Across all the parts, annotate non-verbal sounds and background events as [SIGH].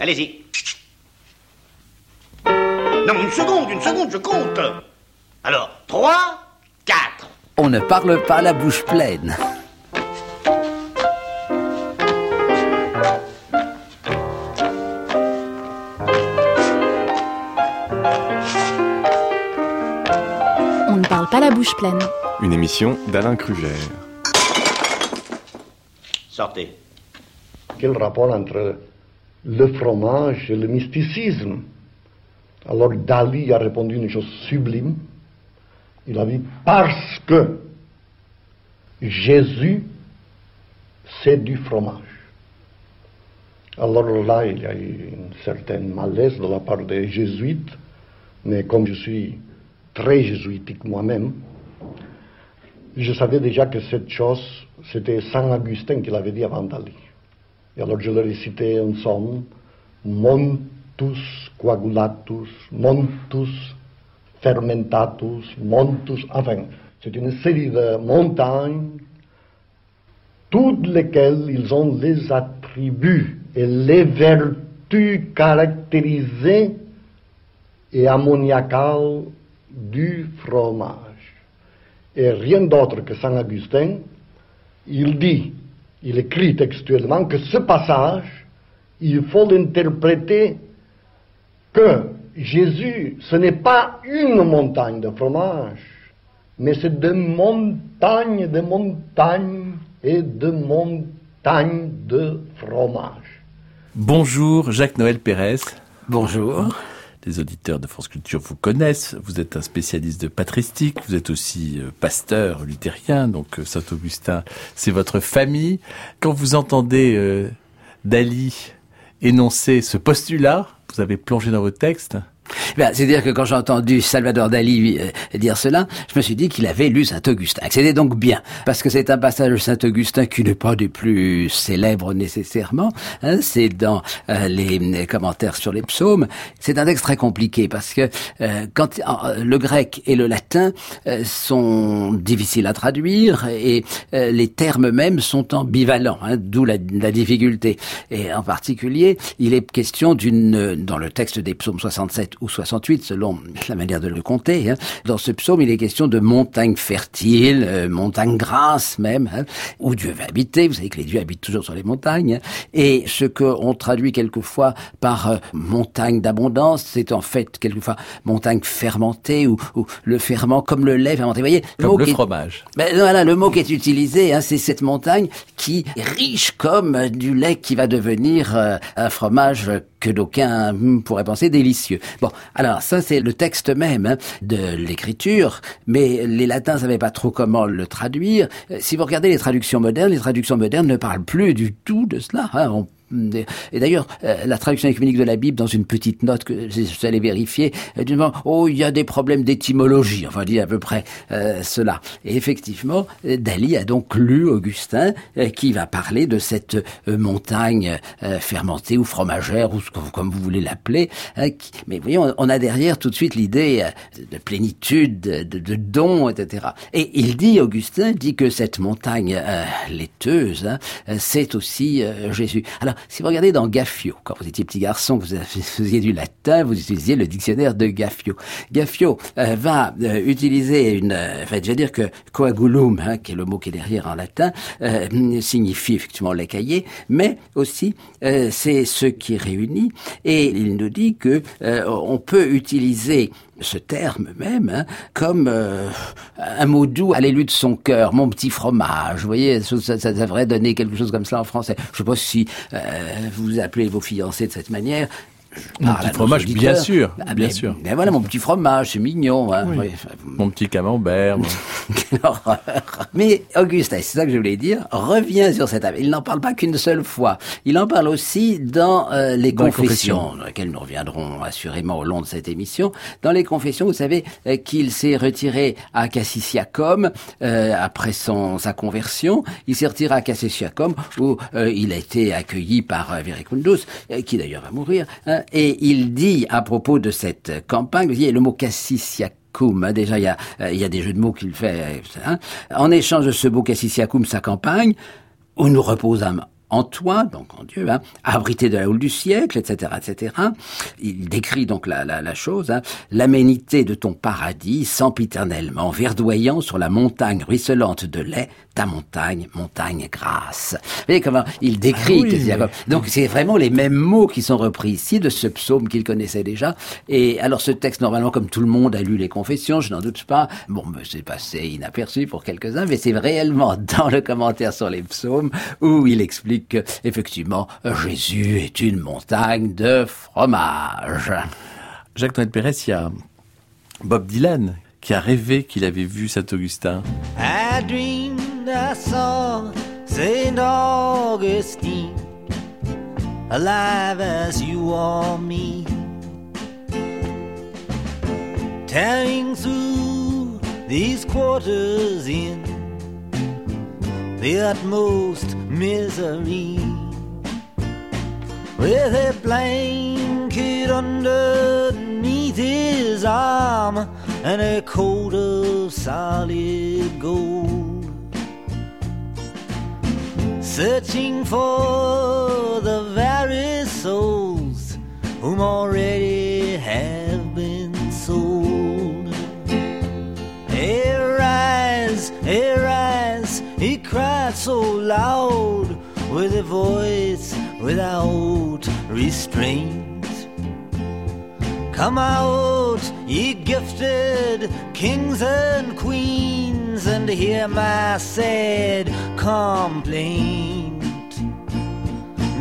Allez-y. Non, une seconde, une seconde, je compte. Alors, 3, 4. On ne parle pas la bouche pleine. On ne parle pas la bouche pleine. Une émission d'Alain Kruger. Sortez. Quel rapport entre le fromage et le mysticisme Alors Dali a répondu une chose sublime. Il a dit parce que Jésus, c'est du fromage. Alors là, il y a eu une certaine malaise de la part des jésuites, mais comme je suis très jésuitique moi-même, je savais déjà que cette chose, c'était Saint Augustin qui l'avait dit avant Dali. Et alors je leur ai cité un psaume, Montus coagulatus, montus fermentatus, montus, enfin, c'est une série de montagnes, toutes lesquelles ils ont les attributs et les vertus caractérisées et ammoniacales du fromage. Et rien d'autre que Saint Augustin, il dit, il écrit textuellement que ce passage, il faut l'interpréter que Jésus, ce n'est pas une montagne de fromage, mais c'est de montagnes, de montagnes et de montagnes de fromage. Bonjour Jacques-Noël Pérez. Bonjour. Les auditeurs de France Culture vous connaissent. Vous êtes un spécialiste de patristique. Vous êtes aussi euh, pasteur luthérien. Donc euh, Saint-Augustin, c'est votre famille. Quand vous entendez euh, Dali énoncer ce postulat, vous avez plongé dans vos textes. Ben, C'est-à-dire que quand j'ai entendu Salvador Dali euh, dire cela, je me suis dit qu'il avait lu Saint-Augustin. C'était donc bien, parce que c'est un passage de Saint-Augustin qui n'est pas des plus célèbres nécessairement. hein. c'est dans euh, les, les commentaires sur les psaumes. C'est un texte très compliqué, parce que euh, quand euh, le grec et le latin euh, sont difficiles à traduire, et euh, les termes mêmes sont ambivalents, hein, d'où la, la difficulté. Et en particulier, il est question d'une, dans le texte des psaumes 67 ou 68, selon la manière de le compter. hein. Dans ce psaume, il est question de montagnes fertiles, euh, montagnes grasses même, hein, où Dieu va habiter. Vous savez que les dieux habitent toujours sur les montagnes. hein. Et ce qu'on traduit quelquefois par euh, montagne d'abondance, c'est en fait quelquefois montagne fermentée ou, ou le ferment comme le lait fermenté. Vous voyez, Comme mot le qui est- fromage. ben, voilà, le mot qui est utilisé, hein, c'est cette montagne qui est riche comme du lait qui va devenir euh, un fromage que d'aucuns hum, pourraient penser délicieux. Bon, alors ça c'est le texte même hein, de l'écriture, mais les latins savaient pas trop comment le traduire. Euh, Si vous regardez les traductions modernes, les traductions modernes ne parlent plus du tout de cela. hein. Et d'ailleurs, euh, la traduction écuménique de la Bible, dans une petite note que suis allé vérifier, elle dit oh il y a des problèmes d'étymologie, enfin dit à peu près euh, cela. Et effectivement, euh, Dali a donc lu Augustin euh, qui va parler de cette euh, montagne euh, fermentée ou fromagère ou vous- comme vous voulez l'appeler. qui- mais vous voyez, on, on a derrière tout de suite l'idée euh, de plénitude, de, de don, etc. Et il dit, Augustin dit que cette montagne euh, laiteuse, hein, euh, c'est aussi euh, Jésus. Alors, si vous regardez dans Gaffio, quand vous étiez petit garçon, [LAUGHS] vous faisiez du latin, vous utilisiez le dictionnaire de Gaffio. Gaffio euh, va euh, utiliser une... euh, Enfin, je vais dire que coagulum, hein, qui est le mot qui est derrière en latin, euh, signifie effectivement les cahiers, mais aussi c'est ce qui réunit. Et il nous dit que on peut utiliser ce terme même hein, comme euh, un mot doux à l'élu de son cœur, mon petit fromage. Vous voyez, ça, ça, devrait donner quelque chose comme ça en français. Je sais pas si euh, vous appelez vos fiancés de cette manière. Je Mon petit fromage, bien sûr, Ah, bien mais- sûr. Mais voilà, mon petit fromage, c'est mignon. Hein. Oui, Mon petit camembert. mon-. [LAUGHS] Mais Augustin, c'est ça que je voulais dire, revient sur cette affaire. Il n'en parle pas qu'une seule fois. Il en parle aussi dans euh, les Dans confessions, confessions. dans lesquelles nous reviendrons assurément au long de cette émission. Dans les confessions, vous savez euh, qu'il s'est retiré à Cassisiacum euh, après son sa conversion. Il s'est retiré à Cassisiacum où euh, il a été accueilli par euh, Verecundus, euh, qui d'ailleurs va mourir. hein, et il dit à propos de cette campagne, vous voyez, le mot hein, déjà il y a, euh, il y a des jeux de mots qu'il fait. hein. En échange de ce beau Cassisiacum, sa campagne, où nous reposâmes en toi, donc en Dieu, hein, abrité de la houle du siècle, etc., etc. Il décrit donc la, la, la chose, hein, l'aménité de ton paradis, sempiternellement, verdoyant sur la montagne ruisselante de lait, ta montagne, montagne grasse. Vous voyez comment il décrit. Ah oui, mais- Donc c'est vraiment les mêmes mots qui sont repris ici de ce psaume qu'il connaissait déjà. Et alors ce texte, normalement, comme tout le monde a lu les confessions, je n'en doute pas, bon, ben, c'est passé inaperçu pour quelques-uns, mais c'est réellement [LAUGHS] dans le commentaire sur les psaumes où il explique que, effectivement, Jésus est une montagne de fromage. Jacques-Noël Pérez, il y a Bob Dylan qui a rêvé qu'il avait vu Saint-Augustin. I dreamed I saw St. Augustine alive as you or me, tearing through these quarters in the utmost misery. With a blanket underneath his arm and a coat of solid gold. Searching for the very souls whom already have been sold. Arise, arise, cried so loud with a voice without restraint. Come out, ye gifted kings and queens, and hear my sad complaint.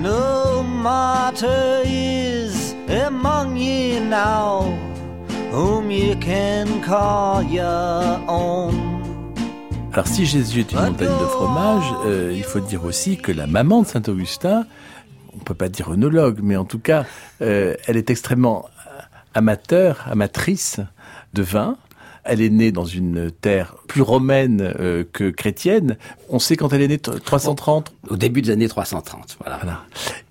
No martyr is among ye now, whom ye can call your own. Alors si Jésus est une montagne de fromage, euh, il faut dire aussi que la maman de Saint-Augustin, on peut pas dire œnologue, mais en tout cas, euh, elle est extrêmement amateur, amatrice de vin. Elle est née dans une terre plus romaine euh, que chrétienne. On sait quand elle est née, t- 330 Au début des années 330, voilà. Voilà.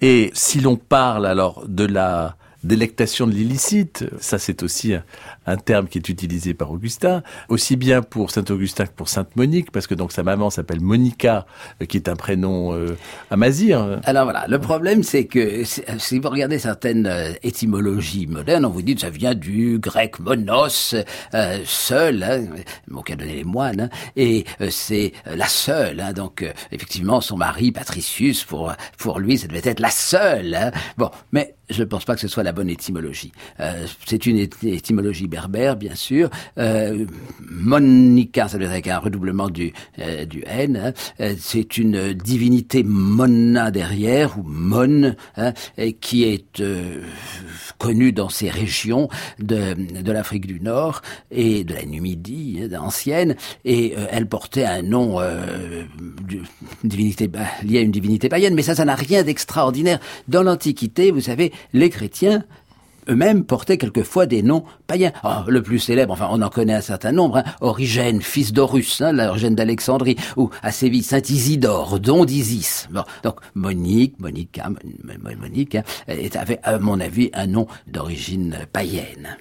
Et si l'on parle alors de la délectation de l'illicite, ça c'est aussi un, un terme qui est utilisé par Augustin, aussi bien pour Saint Augustin que pour Sainte Monique, parce que donc sa maman s'appelle Monica, euh, qui est un prénom euh, amazir. Alors voilà, le problème c'est que si si vous regardez certaines euh, étymologies modernes, on vous dit que ça vient du grec monos, euh, seul, hein, mot qu'a donné les moines, hein, et euh, c'est euh, la seule. Hein, donc euh, effectivement, son mari Patricius, pour pour lui, ça devait être la seule. Hein. Bon, mais je ne pense pas que ce soit la bonne étymologie. Euh, c'est une éty- étymologie berbère, bien sûr. Euh, Monica, ça doit être avec un redoublement du, euh, du N. hein. Euh, c'est une divinité mona derrière, ou mon, hein, qui est euh, connue dans ces régions de, de l'Afrique du Nord et de la Numidie hein, ancienne. Et elle portait un nom divinité bah, lié à une divinité païenne, mais ça, ça n'a rien d'extraordinaire. Dans l'Antiquité, vous savez, les chrétiens eux-mêmes portaient quelquefois des noms païens. Ah, le plus célèbre, enfin on en connaît un certain nombre, hein, Origène, fils d'Horus, hein, l'Origène d'Alexandrie, ou à Séville, Saint Isidore, don d'Isis. Donc Monique, Monica, Mon- Mon- Monique, hein, avait à mon avis un nom d'origine païenne.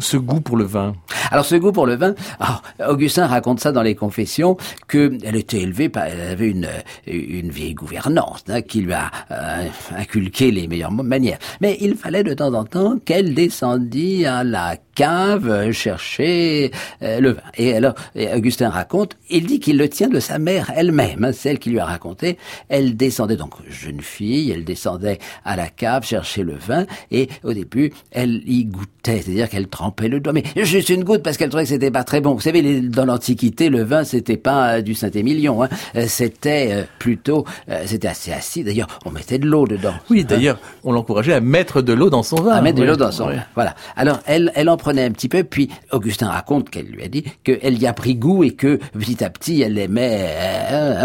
Ce goût pour le vin. Alors ce goût pour le vin, ah, Augustin raconte ça dans les Confessions que elle était élevée par, elle avait une une vieille gouvernante hein, qui lui a euh, inculqué les meilleures manières. Mais il fallait de temps en temps qu'elle descendît à la cave chercher euh, le vin. Et alors Augustin raconte, il dit qu'il le tient de sa mère elle-même, hein, celle qui lui a raconté. Elle descendait donc jeune fille, elle descendait à la cave chercher le vin et au début elle y goûtait, c'est-à-dire qu'elle trempait le doigt. Mais juste une goutte parce qu'elle trouvait que c'était pas très bon. Vous savez, les- dans l'Antiquité, le vin c'était pas euh, du Saint-Émilion, hein. Euh, c'était euh, plutôt, euh, c'était assez acide. D'ailleurs, on mettait de l'eau dedans. Oui, Hein. d'ailleurs, on l'encourageait à mettre de l'eau dans son vin. à mettre de l'eau dans son vin. Voilà. Alors elle, elle en prenait un petit peu, puis Augustin raconte qu'elle lui a dit qu'elle y a pris goût et que petit à petit elle aimait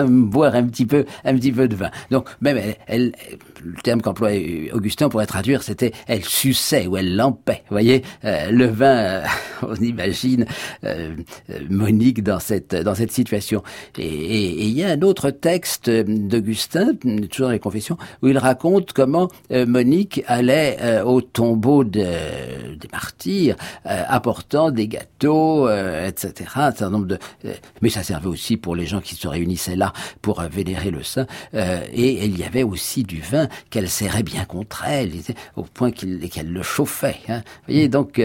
boire un petit peu, un petit peu de vin. Donc même elle, elle- le terme qu'emploie Augustin pourrait traduire, c'était elle suçait ou elle lampait, vous voyez, euh, le le vin, euh, [LAUGHS] on imagine euh, euh, Monique dans cette dans cette situation. Et il y a un autre texte d'Augustin, toujours dans les Confessions, où il raconte comment Monique allait au tombeau de, des martyrs, apportant des gâteaux, etc. Un certain nombre de, mais ça servait aussi pour les gens qui se réunissaient là pour vénérer le saint. et il y avait aussi du vin qu'elle serrait bien contre elle, au point qu'elle le chauffait. Hein. Vous voyez, donc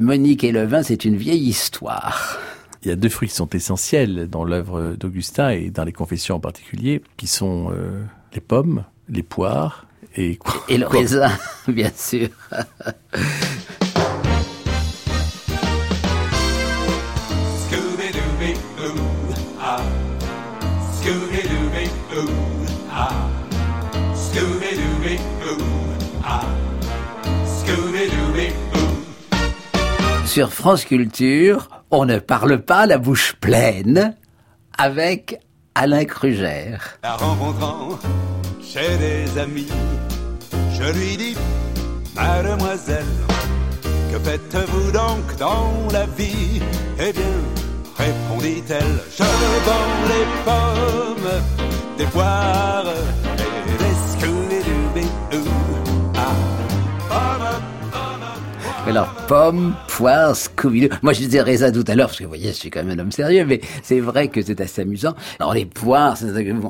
Monique et le vin, c'est une vieille histoire. Il y a deux fruits qui sont essentiels dans l'œuvre d'Augustin et dans les confessions en particulier, qui sont euh, les pommes, les poires et Et le raisin, [LAUGHS] bien sûr. Sur France Culture, on ne parle pas la bouche pleine avec Alain Krugère. La rencontrant chez des amis, je lui dis, mademoiselle, que faites-vous donc dans la vie? Eh bien, répondit-elle, je vends les pommes, des poires et des scooby-doo. Alors, pomme, poire, scooby Moi, je disais raisin tout à l'heure, parce que vous voyez, je suis quand même un homme sérieux, mais c'est vrai que c'est assez amusant. Alors, les poires,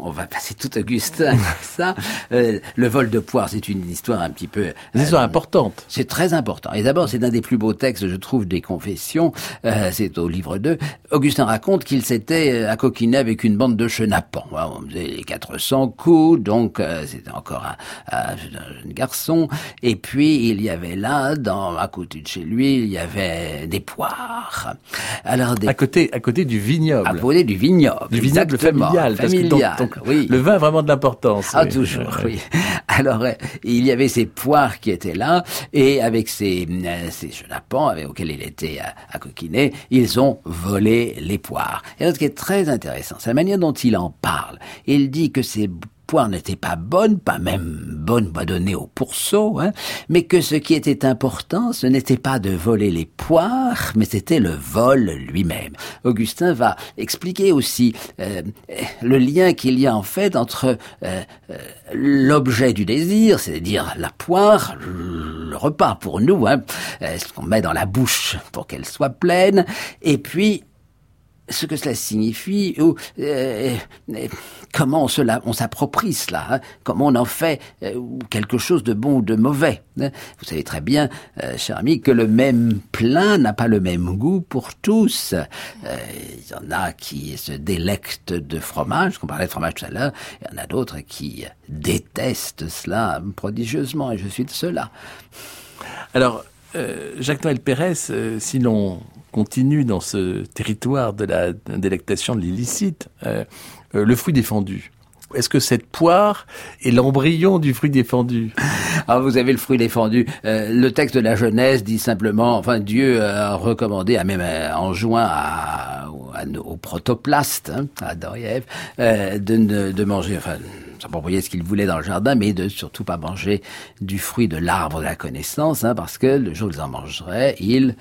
on va passer tout Augustin [LAUGHS] ça. Euh, le vol de poire, c'est une histoire un petit peu... Une histoire euh, importante. C'est très important. Et d'abord, c'est un des plus beaux textes, je trouve, des Confessions. Euh, c'est au livre 2. Augustin raconte qu'il s'était à coquiner avec une bande de chenapans. On faisait les 400 coups, donc c'était encore un, un, jeune garçon. Et puis, il y avait là, dans, à côté de chez lui, il y avait des poires. Alors des... à côté, à côté du vignoble. À côté du vignoble. Du vignoble familial. familial donc, oui. Le vin a vraiment de l'importance. Ah toujours, oui. [LAUGHS] Alors euh, il y avait ces poires qui étaient là et avec ces euh, ces chenapans avec auxquels il était à, à, coquiner, ils ont volé les poires. Et ce qui est très intéressant, c'est la manière dont il en parle. Il dit que ces n'était pas bonne, pas même bonne à donner au pourceau, hein, mais que ce qui était important, ce n'était pas de voler les poires, mais c'était le vol lui-même. Augustin va expliquer aussi euh, le lien qu'il y a en fait entre euh, euh, l'objet du désir, c'est-à-dire la poire, le repas pour nous, hein, ce qu'on met dans la bouche pour qu'elle soit pleine, et puis ce que cela signifie ou euh, euh, comment on, on s'approprie cela, hein, comment on en fait euh, quelque chose de bon ou de mauvais. Hein. Vous savez très bien, cher ami, que le même plein n'a pas le même goût pour tous. Il y en a qui se délectent de fromage, qu'on parlait de fromage tout à l'heure, il y en a d'autres qui détestent cela prodigieusement, et je suis de cela. Alors, Jacques-Noël Pérez, si l'on continue dans ce territoire de la délectation de l'illicite, euh, euh, le fruit défendu. Est-ce que cette poire est l'embryon du fruit défendu? [LAUGHS] Ah, vous avez le fruit défendu. Euh, le texte de la Genèse dit simplement, enfin, Dieu a recommandé, a même enjoint à, à, aux hein, à Adam de, de manger, enfin, s'approprier ce qu'il voulait dans le jardin, mais de surtout pas manger du fruit de l'arbre de la connaissance, hein, parce que le jour où ils en mangeraient, ils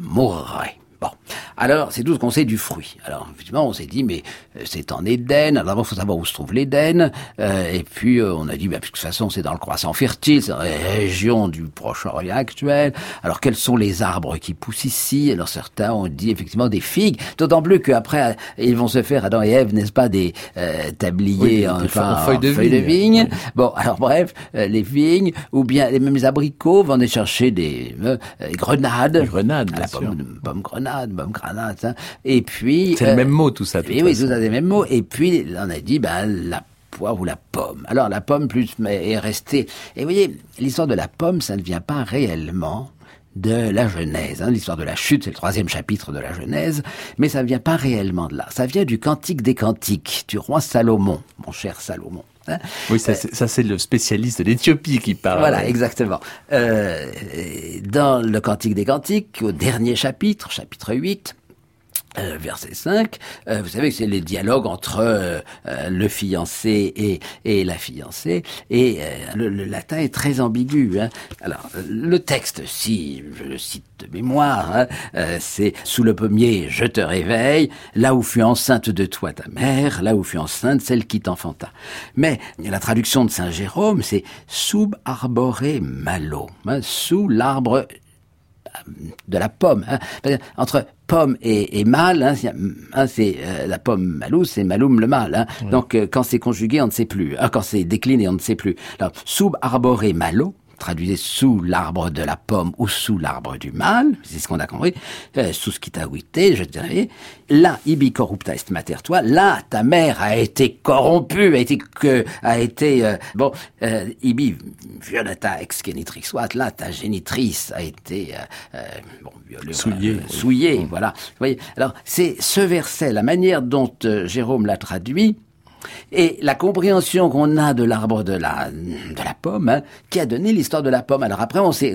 Mohrerei. Bon, alors c'est tout ce qu'on sait du fruit. Alors effectivement, on s'est dit mais euh, c'est en Éden. Alors d'abord, faut savoir où se trouve l'Éden. Euh, et puis euh, on a dit, bah, de toute façon, c'est dans le croissant fertile, c'est dans la région du Proche-Orient actuel. Alors quels sont les arbres qui poussent ici? Alors certains ont dit effectivement des figues. D'autant plus qu'après ils vont se faire Adam et Ève, n'est-ce pas, des tabliers en, feuilles de vigne. Bon, alors bref, les vignes ou bien les mêmes abricots vont aller chercher des grenades. grenades, bien la sûr. Pomme, grenade grenade, hein. Et puis... C'est le euh, même mot tout ça. Et oui, tout ça, même mot. Et puis, on a dit, ben, la poire ou la pomme. Alors, la pomme plus est restée... Et vous voyez, l'histoire de la pomme, ça ne vient pas réellement de la Genèse. Hein. L'histoire de la chute, c'est le troisième chapitre de la Genèse, mais ça ne vient pas réellement de là. Ça vient du Cantique des Cantiques, du roi Salomon, mon cher Salomon. Oui, ça, c'est le spécialiste de l'Éthiopie qui parle. Voilà, exactement. Euh, dans le Cantique des Cantiques, au dernier chapitre, chapitre 8, euh, verset 5, euh, vous savez que c'est les dialogues entre euh, le fiancé et, et la fiancée, et le, latin est très ambigu. Hein. Alors, le texte, si je le cite de mémoire, hein, c'est « Sous le pommier, je te réveille, là où fut enceinte de toi ta mère, là où fut enceinte celle qui t'enfanta. » Mais la traduction de Saint Jérôme, c'est « Sub arbore malo hein, sous l'arbre de la pomme. Hein. Entre pomme et, et mâle, hein, hein, c'est euh, la pomme malou, c'est maloum le mâle. Hein. Donc euh, quand c'est conjugué, on ne sait plus. Ah, quand c'est décliné, on ne sait plus. Alors, sub arbore malo, traduisez sous l'arbre de la pomme ou sous l'arbre du mal, c'est ce qu'on a compris, euh, sous ce qui t'a ouité, je dirais, là, ibi corrupta est mater toi, là, ta mère a été corrompue, a été que, a été, euh, bon, euh, ibi violata ex genitrix soit, là, ta génitrice a été, euh, bon, souillée, souillée, voilà. Vous voyez, alors, c'est ce verset, la manière dont Jérôme l'a traduit, et la compréhension qu'on a de l'arbre de la, de la pomme, hein, qui a donné l'histoire de la pomme. Alors après, on s'est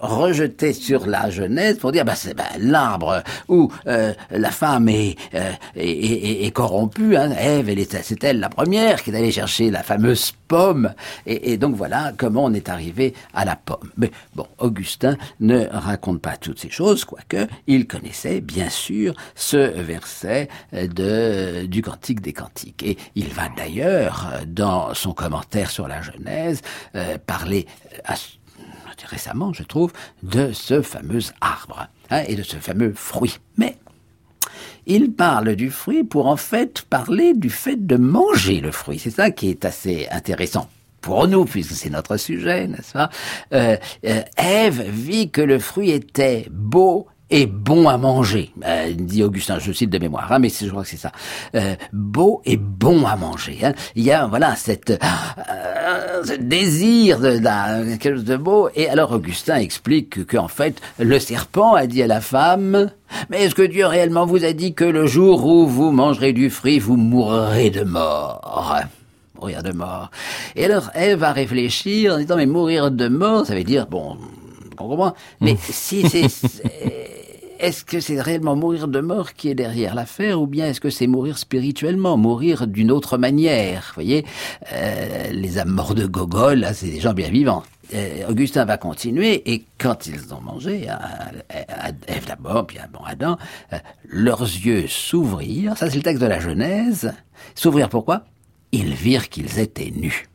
rejeté sur la Genèse pour dire bah c'est bah, l'arbre où euh, la femme est, euh, est, est, corrompue. Hein. Ève, c'est elle la première qui est allée chercher la fameuse pomme. Et, et, donc voilà comment on est arrivé à la pomme. Mais bon, Augustin ne raconte pas toutes ces choses, quoique il connaissait bien sûr ce verset de du Cantique des Cantiques. Et il va d'ailleurs, dans son commentaire sur la Genèse, euh, parler récemment, je trouve, de ce fameux arbre hein, et de ce fameux fruit. Mais il parle du fruit pour en fait parler du fait de manger le fruit. C'est ça qui est assez intéressant pour nous, puisque c'est notre sujet, n'est-ce pas? Euh, euh, Ève vit que le fruit était beau et bon à manger, euh, dit Augustin, je cite de mémoire, hein, mais je crois que c'est ça. Euh, beau et bon à manger. Hein. Il y a voilà cette, euh, ce désir de, de, quelque chose de beau. Et alors Augustin explique qu'en fait, le serpent a dit à la femme, mais est-ce que Dieu réellement vous a dit que le jour où vous mangerez du fruit, vous mourrez de mort? Mourir de mort. Et alors Ève va réfléchir en disant, mais mourir de mort, ça veut dire, bon, on comprend, mais si c'est est-ce que c'est réellement mourir de mort qui est derrière l'affaire ou bien est-ce que c'est mourir spirituellement, mourir d'une autre manière Vous voyez, euh, les âmes morts de Gogol, là, c'est des gens bien vivants. Euh, Augustin va continuer et quand ils ont mangé, Ève d'abord, puis bon Adam, euh, leurs yeux s'ouvrirent, ça c'est le texte de la Genèse, s'ouvrirent pourquoi? Ils virent qu'ils étaient nus.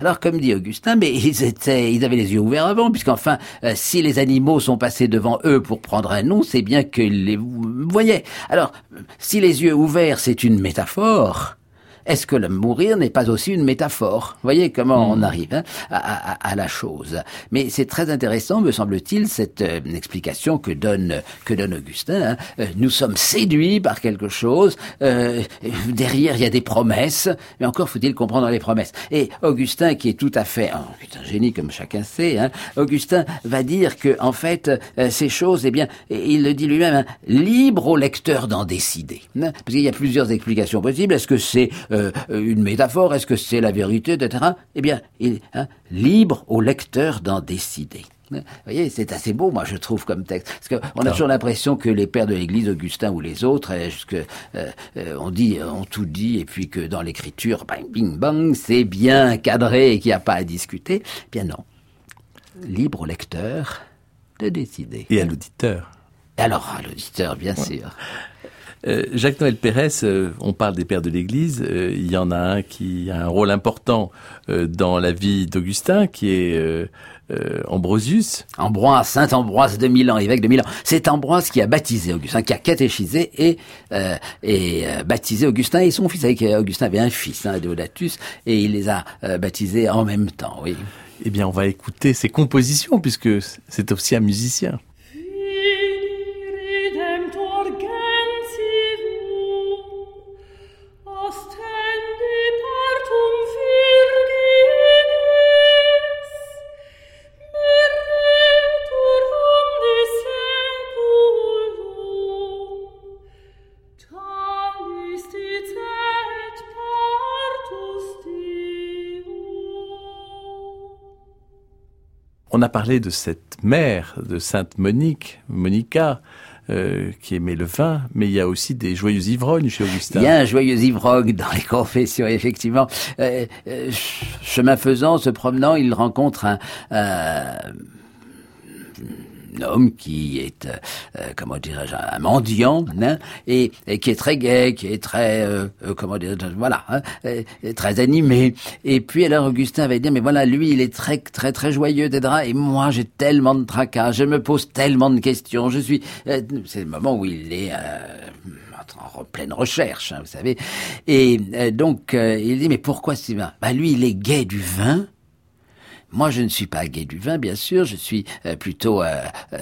Alors, comme dit Augustin, mais [LAUGHS] ils étaient, ils avaient les yeux ouverts avant, puisqu'enfin, euh, si les animaux sont passés devant eux pour prendre un nom, c'est bien qu'ils les voyaient. Alors, si les yeux ouverts, c'est une métaphore, est-ce que le mourir n'est pas aussi une métaphore? Vous voyez comment on hmm. arrive hein, à, la chose. Mais c'est très intéressant, me semble-t-il, cette euh, explication que donne que donne Augustin. Hein. Euh, nous sommes séduits par quelque chose. Euh, derrière, il y a des promesses, mais encore faut-il comprendre les promesses. Et Augustin, qui est tout à fait un, génie comme chacun sait, hein, Augustin va dire que en fait ces choses, eh bien, il le dit lui-même, hein, libre au lecteur d'en décider. Parce qu'il y a plusieurs explications possibles. Est-ce que c'est euh, une métaphore Est-ce que c'est la vérité, etc. Eh bien, il, hein, libre au lecteur d'en décider. Vous voyez, c'est assez beau, moi, je trouve, comme texte. Parce qu'on a toujours l'impression que les pères de l'Église, Augustin ou les autres, euh, jusque, euh, on dit, on tout dit, et puis que dans l'écriture, bang, bing, bang, c'est bien cadré et qu'il n'y a pas à discuter. Eh bien non. Libre au lecteur de décider. Et à l'auditeur. Alors, à l'auditeur, bien sûr. Euh, Jacques-Noël Pérez, euh, on parle des pères de l'Église, euh, il y en a un qui a un rôle important dans la vie d'Augustin, qui est Ambrosius. Ambroise, Saint Ambroise de Milan, évêque de Milan. C'est Ambroise qui a baptisé Augustin, qui a catéchisé et, et baptisé Augustin et son fils. Avec Augustin avait un fils, hein, Deodatus, et il les a baptisés en même temps. Oui. Eh bien, on va écouter ses compositions puisque c'est aussi un musicien. On a parlé de cette mère de Sainte Monique, Monica, euh, qui aimait le vin, mais il y a aussi des joyeux ivrognes chez Augustin. Il y a un joyeux ivrogne dans les confessions, effectivement. Euh, euh, chemin faisant, se promenant, il rencontre un, homme qui est, euh, euh, comment dirais-je, un mendiant, hein, et, et, qui est très gai, qui est très, euh, euh comment dire, voilà, hein, très animé. Et puis alors Augustin va dire, mais voilà, lui, il est très, très, très joyeux, etc. Et moi, j'ai tellement de tracas, je me pose tellement de questions, je suis, c'est le moment où il est en pleine recherche, hein, vous savez. Et euh, donc, euh, il dit, mais pourquoi Sylvain Bah lui, il est gai du vin, moi, je ne suis pas gai du vin, bien sûr, je suis euh, plutôt euh, euh,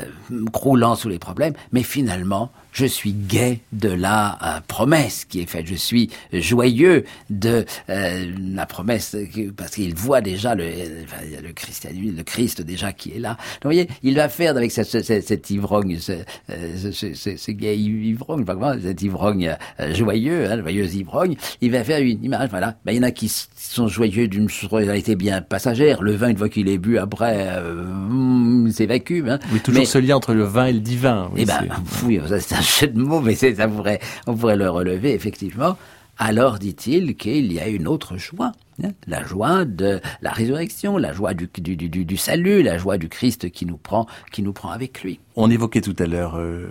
croulant sous les problèmes, mais finalement, je suis gai de la euh, promesse qui est faite. Je suis joyeux de euh, la promesse parce qu'il voit déjà le, le christianisme, le Christ déjà qui est là. Donc, vous voyez, il va faire avec cette, cette, cette ivrogne, ce, ce, ce, ce gai ivrogne, pas comment, cet ivrogne euh, joyeux, hein, joyeuse ivrogne, il va faire une image. Voilà, ben, il y en a qui sont joyeux d'une été bien passagère. Le vin, une fois qu'il est bu, après, euh, s'évacue. Hein. Oui, toujours Mais, ce lien entre le vin et le divin. Oui, eh ben, oui, c'est un [LAUGHS] jeu de mots, mais ça pourrait, on pourrait le relever effectivement. Alors dit-il qu'il y a une autre joie, hein, la joie de la résurrection, la joie du, du, du, du, salut, la joie du Christ qui nous prend, qui nous prend avec lui. On évoquait tout à l'heure euh,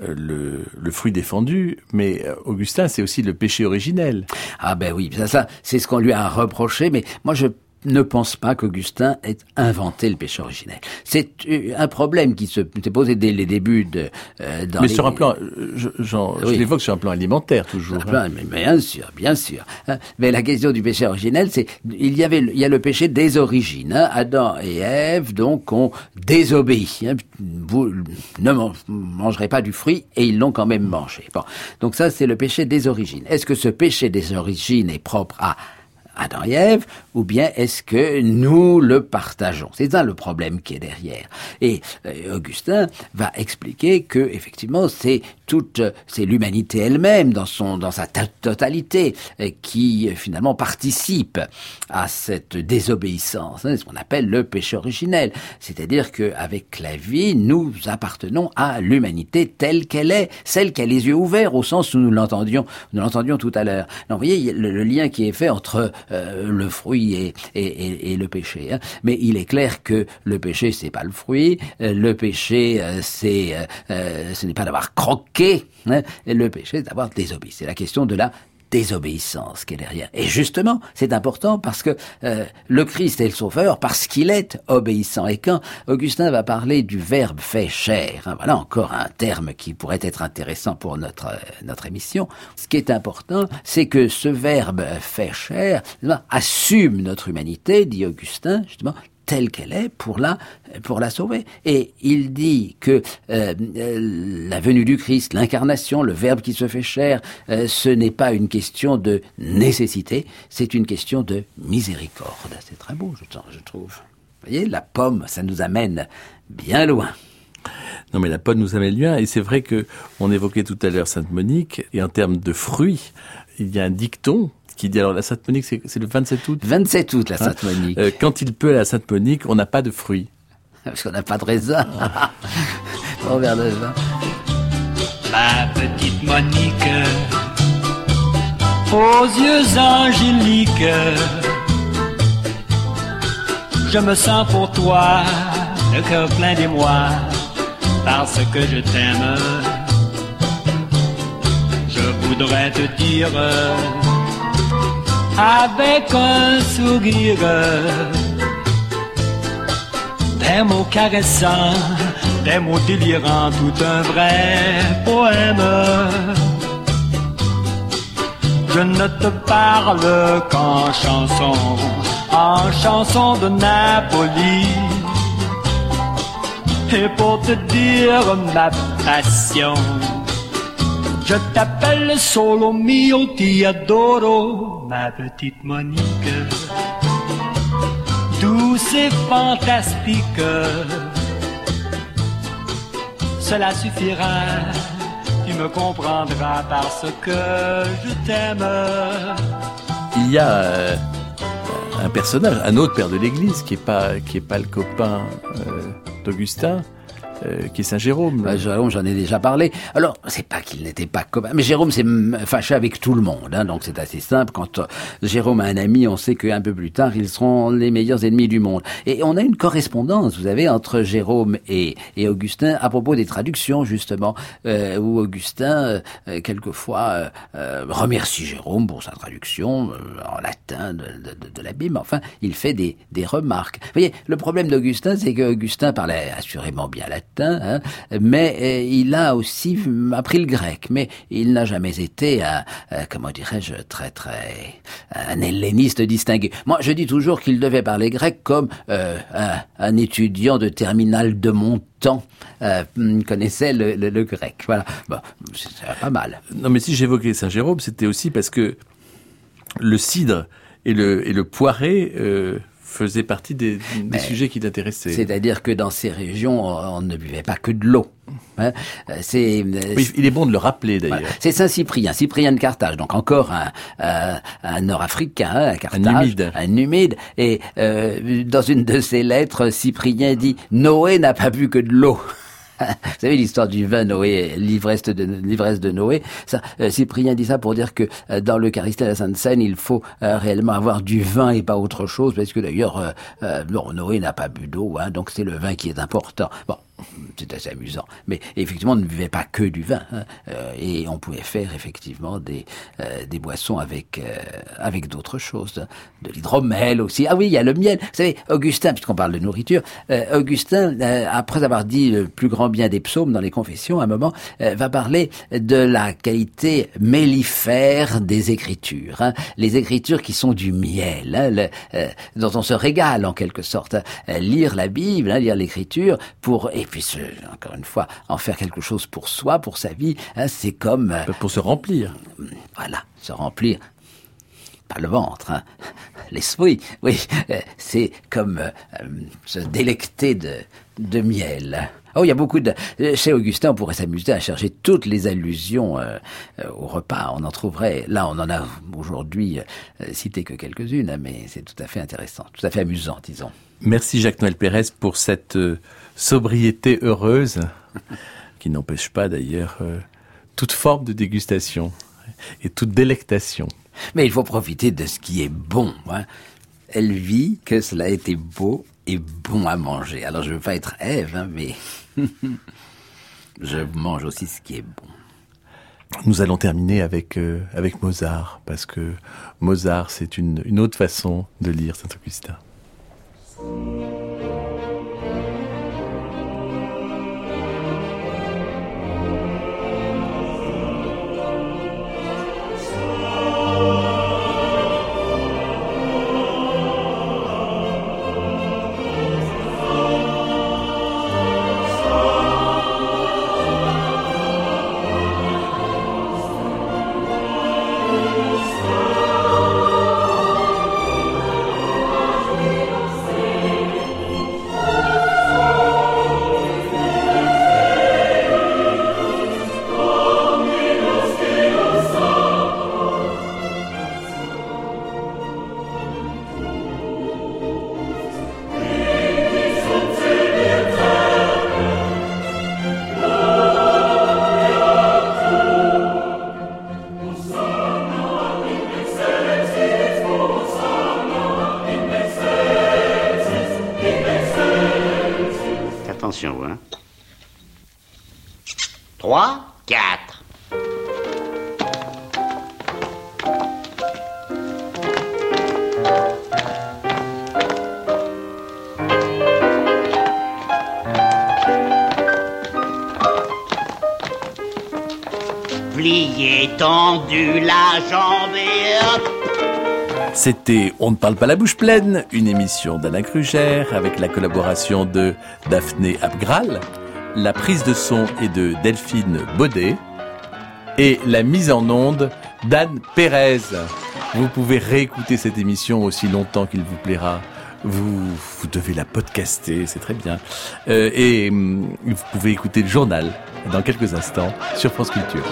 le, le, fruit défendu, mais euh, Augustin, c'est aussi le péché originel. Ah ben oui, ça, ça c'est ce qu'on lui a reproché, mais moi je ne pense pas qu'Augustin ait inventé le péché originel. C'est euh, un problème qui se s'est posé dès les débuts de. Euh, dans mais les... sur un plan, je, je, oui. je l'évoque sur un plan alimentaire toujours. Hein. Plan, mais bien sûr, bien sûr. Hein. Mais la question du péché originel, c'est il y avait il y a le péché des origines. Hein. Adam et Ève donc ont désobéi. Hein. Vous ne mangerez pas du fruit et ils l'ont quand même mangé. Bon, donc ça c'est le péché des origines. Est-ce que ce péché des origines est propre à Ève, ou bien est-ce que nous le partageons? C'est ça le problème qui est derrière. Et euh, Augustin va expliquer que effectivement c'est toute, c'est l'humanité elle-même dans son, dans sa totalité euh, qui euh, finalement participe à cette désobéissance, hein, ce qu'on appelle le péché originel. C'est-à-dire que avec la vie, nous appartenons à l'humanité telle qu'elle est, celle qui a les yeux ouverts au sens où nous l'entendions, nous l'entendions tout à l'heure. Donc vous voyez le, lien qui est fait entre euh, le fruit et, et, et, le péché. Hein. Mais il est clair que le péché c'est pas le fruit, euh, le péché euh, c'est ce n'est pas d'avoir croqué, hein. le péché c'est d'avoir désobéi. C'est la question de la désobéissance qui est derrière. Et justement, c'est important parce que euh, le Christ est le Sauveur parce qu'il est obéissant. Et quand Augustin va parler du Verbe fait chair, hein, voilà encore un terme qui pourrait être intéressant pour notre euh, notre émission. Ce qui est important, c'est que ce Verbe fait chair assume notre humanité, dit Augustin, justement, telle qu'elle est pour la pour la sauver. Et il dit que euh, la venue du Christ, l'incarnation, le Verbe qui se fait chair, euh, ce n'est pas une question de nécessité, c'est une question de miséricorde. C'est très beau, je, je trouve. Vous voyez, la pomme, ça nous amène bien loin. Non, mais la pomme nous amène loin, et c'est vrai que on évoquait tout à l'heure Sainte Monique, et en termes de fruits, il y a un dicton qui dit alors la Sainte Monique, c'est le 27 août? 27 août, la Sainte Monique. Hein euh, quand il pleut à la Sainte Monique, on n'a pas de fruits. [LAUGHS] Parce qu'on n'a pas de raisin. on verre de vin. Ma petite Monique, aux yeux angéliques, je me sens pour toi le cœur plein d'émoi, parce que je t'aime. Je voudrais te dire avec un sourire, des mots caressants, des mots délirants, tout un vrai poème. Je ne te parle qu'en chanson, en chanson de Napoli. Et pour te dire ma passion, je t'appelle solo mio, ti adoro, ma petite Monique. Douce et fantastique, cela suffira, tu me comprendras parce que je t'aime. Il y a euh, un personnage, un autre père de l'Église qui est pas qui est pas le copain euh, d'Augustin, euh, qui est Saint Jérôme. Bah, Jérôme, j'en ai déjà parlé. Alors, c'est pas qu'il n'était pas commun, mais Jérôme s'est fâché avec tout le monde, hein, donc c'est assez simple. Quand euh, Jérôme a un ami, on sait qu'un peu plus tard, ils seront les meilleurs ennemis du monde. Et on a une correspondance, vous savez, entre Jérôme et, et Augustin à propos des traductions, justement, euh, où Augustin, euh, euh, quelquefois, remercie Jérôme pour sa traduction en latin de, de, de, de la Bible. Enfin, il fait des, des remarques. Vous voyez, le problème d'Augustin, c'est qu'Augustin parlait assurément bien latin, hein, mais euh, il a aussi appris le grec, mais il n'a jamais été un, euh, comment dirais-je, très très un helléniste distingué. Moi, je dis toujours qu'il devait parler grec comme euh, un, étudiant de terminale de mon temps euh, connaissait le, grec. Voilà, bon, c'est pas mal. Non, mais si j'évoquais Saint Jérôme, c'était aussi parce que le cidre et le, poiré euh, faisaient partie des, sujets qui l'intéressaient. C'est-à-dire que dans ces régions, on ne buvait pas que de l'eau. Hein. Euh, C'est Oui, il est bon de le rappeler d'ailleurs. Voilà. C'est Saint Cyprien, Cyprien de Carthage, donc encore un, un, un Nord-Africain, hein, à Carthage, numide. un numide. Et euh, dans une de ses lettres, Cyprien dit Noé n'a pas bu que de l'eau. Vous savez l'histoire du vin Noé, l'ivresse de, Noé. Ça, euh, Cyprien dit ça pour dire que euh, dans l'Eucharistie à la Sainte Seine, il faut euh, réellement avoir du vin et pas autre chose, parce que d'ailleurs, non, Noé n'a pas bu d'eau, hein, donc c'est le vin qui est important. Bon, c'est assez amusant. Mais effectivement, on ne buvait pas que du vin, hein, euh, et on pouvait faire effectivement des euh, des boissons avec euh, avec d'autres choses, hein. de l'hydromel aussi. Ah oui, il y a le miel. Vous savez, Augustin, puisqu'on parle de nourriture, euh, Augustin, euh, après avoir dit le plus grand bien des psaumes dans les confessions, à un moment, euh, va parler de la qualité mellifère des écritures, hein. les écritures qui sont du miel, hein, le- dont on se régale en quelque sorte. Euh, lire la Bible, hein, lire l'écriture, pour puis se- encore une fois en faire quelque chose pour soi, pour sa vie, hein, c'est comme euh, Pour se remplir. voilà, se remplir. Pas le ventre, hein. l'esprit. Oui, euh, c'est comme euh, se délecter de, de miel. Oh, il y a beaucoup de... Chez Augustin, on pourrait s'amuser à chercher toutes les allusions euh, au repas. On en trouverait... Là, on en a aujourd'hui euh, cité que quelques-unes, hein, mais c'est tout à fait intéressant, tout à fait amusant, disons. Merci Jacques-Noël Pérez pour cette euh, sobriété heureuse, qui n'empêche pas d'ailleurs euh, toute forme de dégustation et toute délectation. Mais il faut profiter de ce qui est bon. Hein. Elle vit que cela a été beau et bon à manger. Alors je veux pas être Ève, hein, mais [LAUGHS] je mange aussi ce qui est bon. Nous allons terminer avec, euh, avec Mozart, parce que Mozart, c'est une, une autre façon de lire Saint-Augustin. C'était On ne parle pas la bouche pleine, une émission d'Alain Krugère avec la collaboration de Daphné Abgral, la prise de son est de Delphine Baudet et la mise en onde d'Anne Pérez. Vous pouvez réécouter cette émission aussi longtemps qu'il vous plaira. Vous, vous devez la podcaster, c'est très bien. Euh, et hum, vous pouvez écouter le journal dans quelques instants sur France Culture.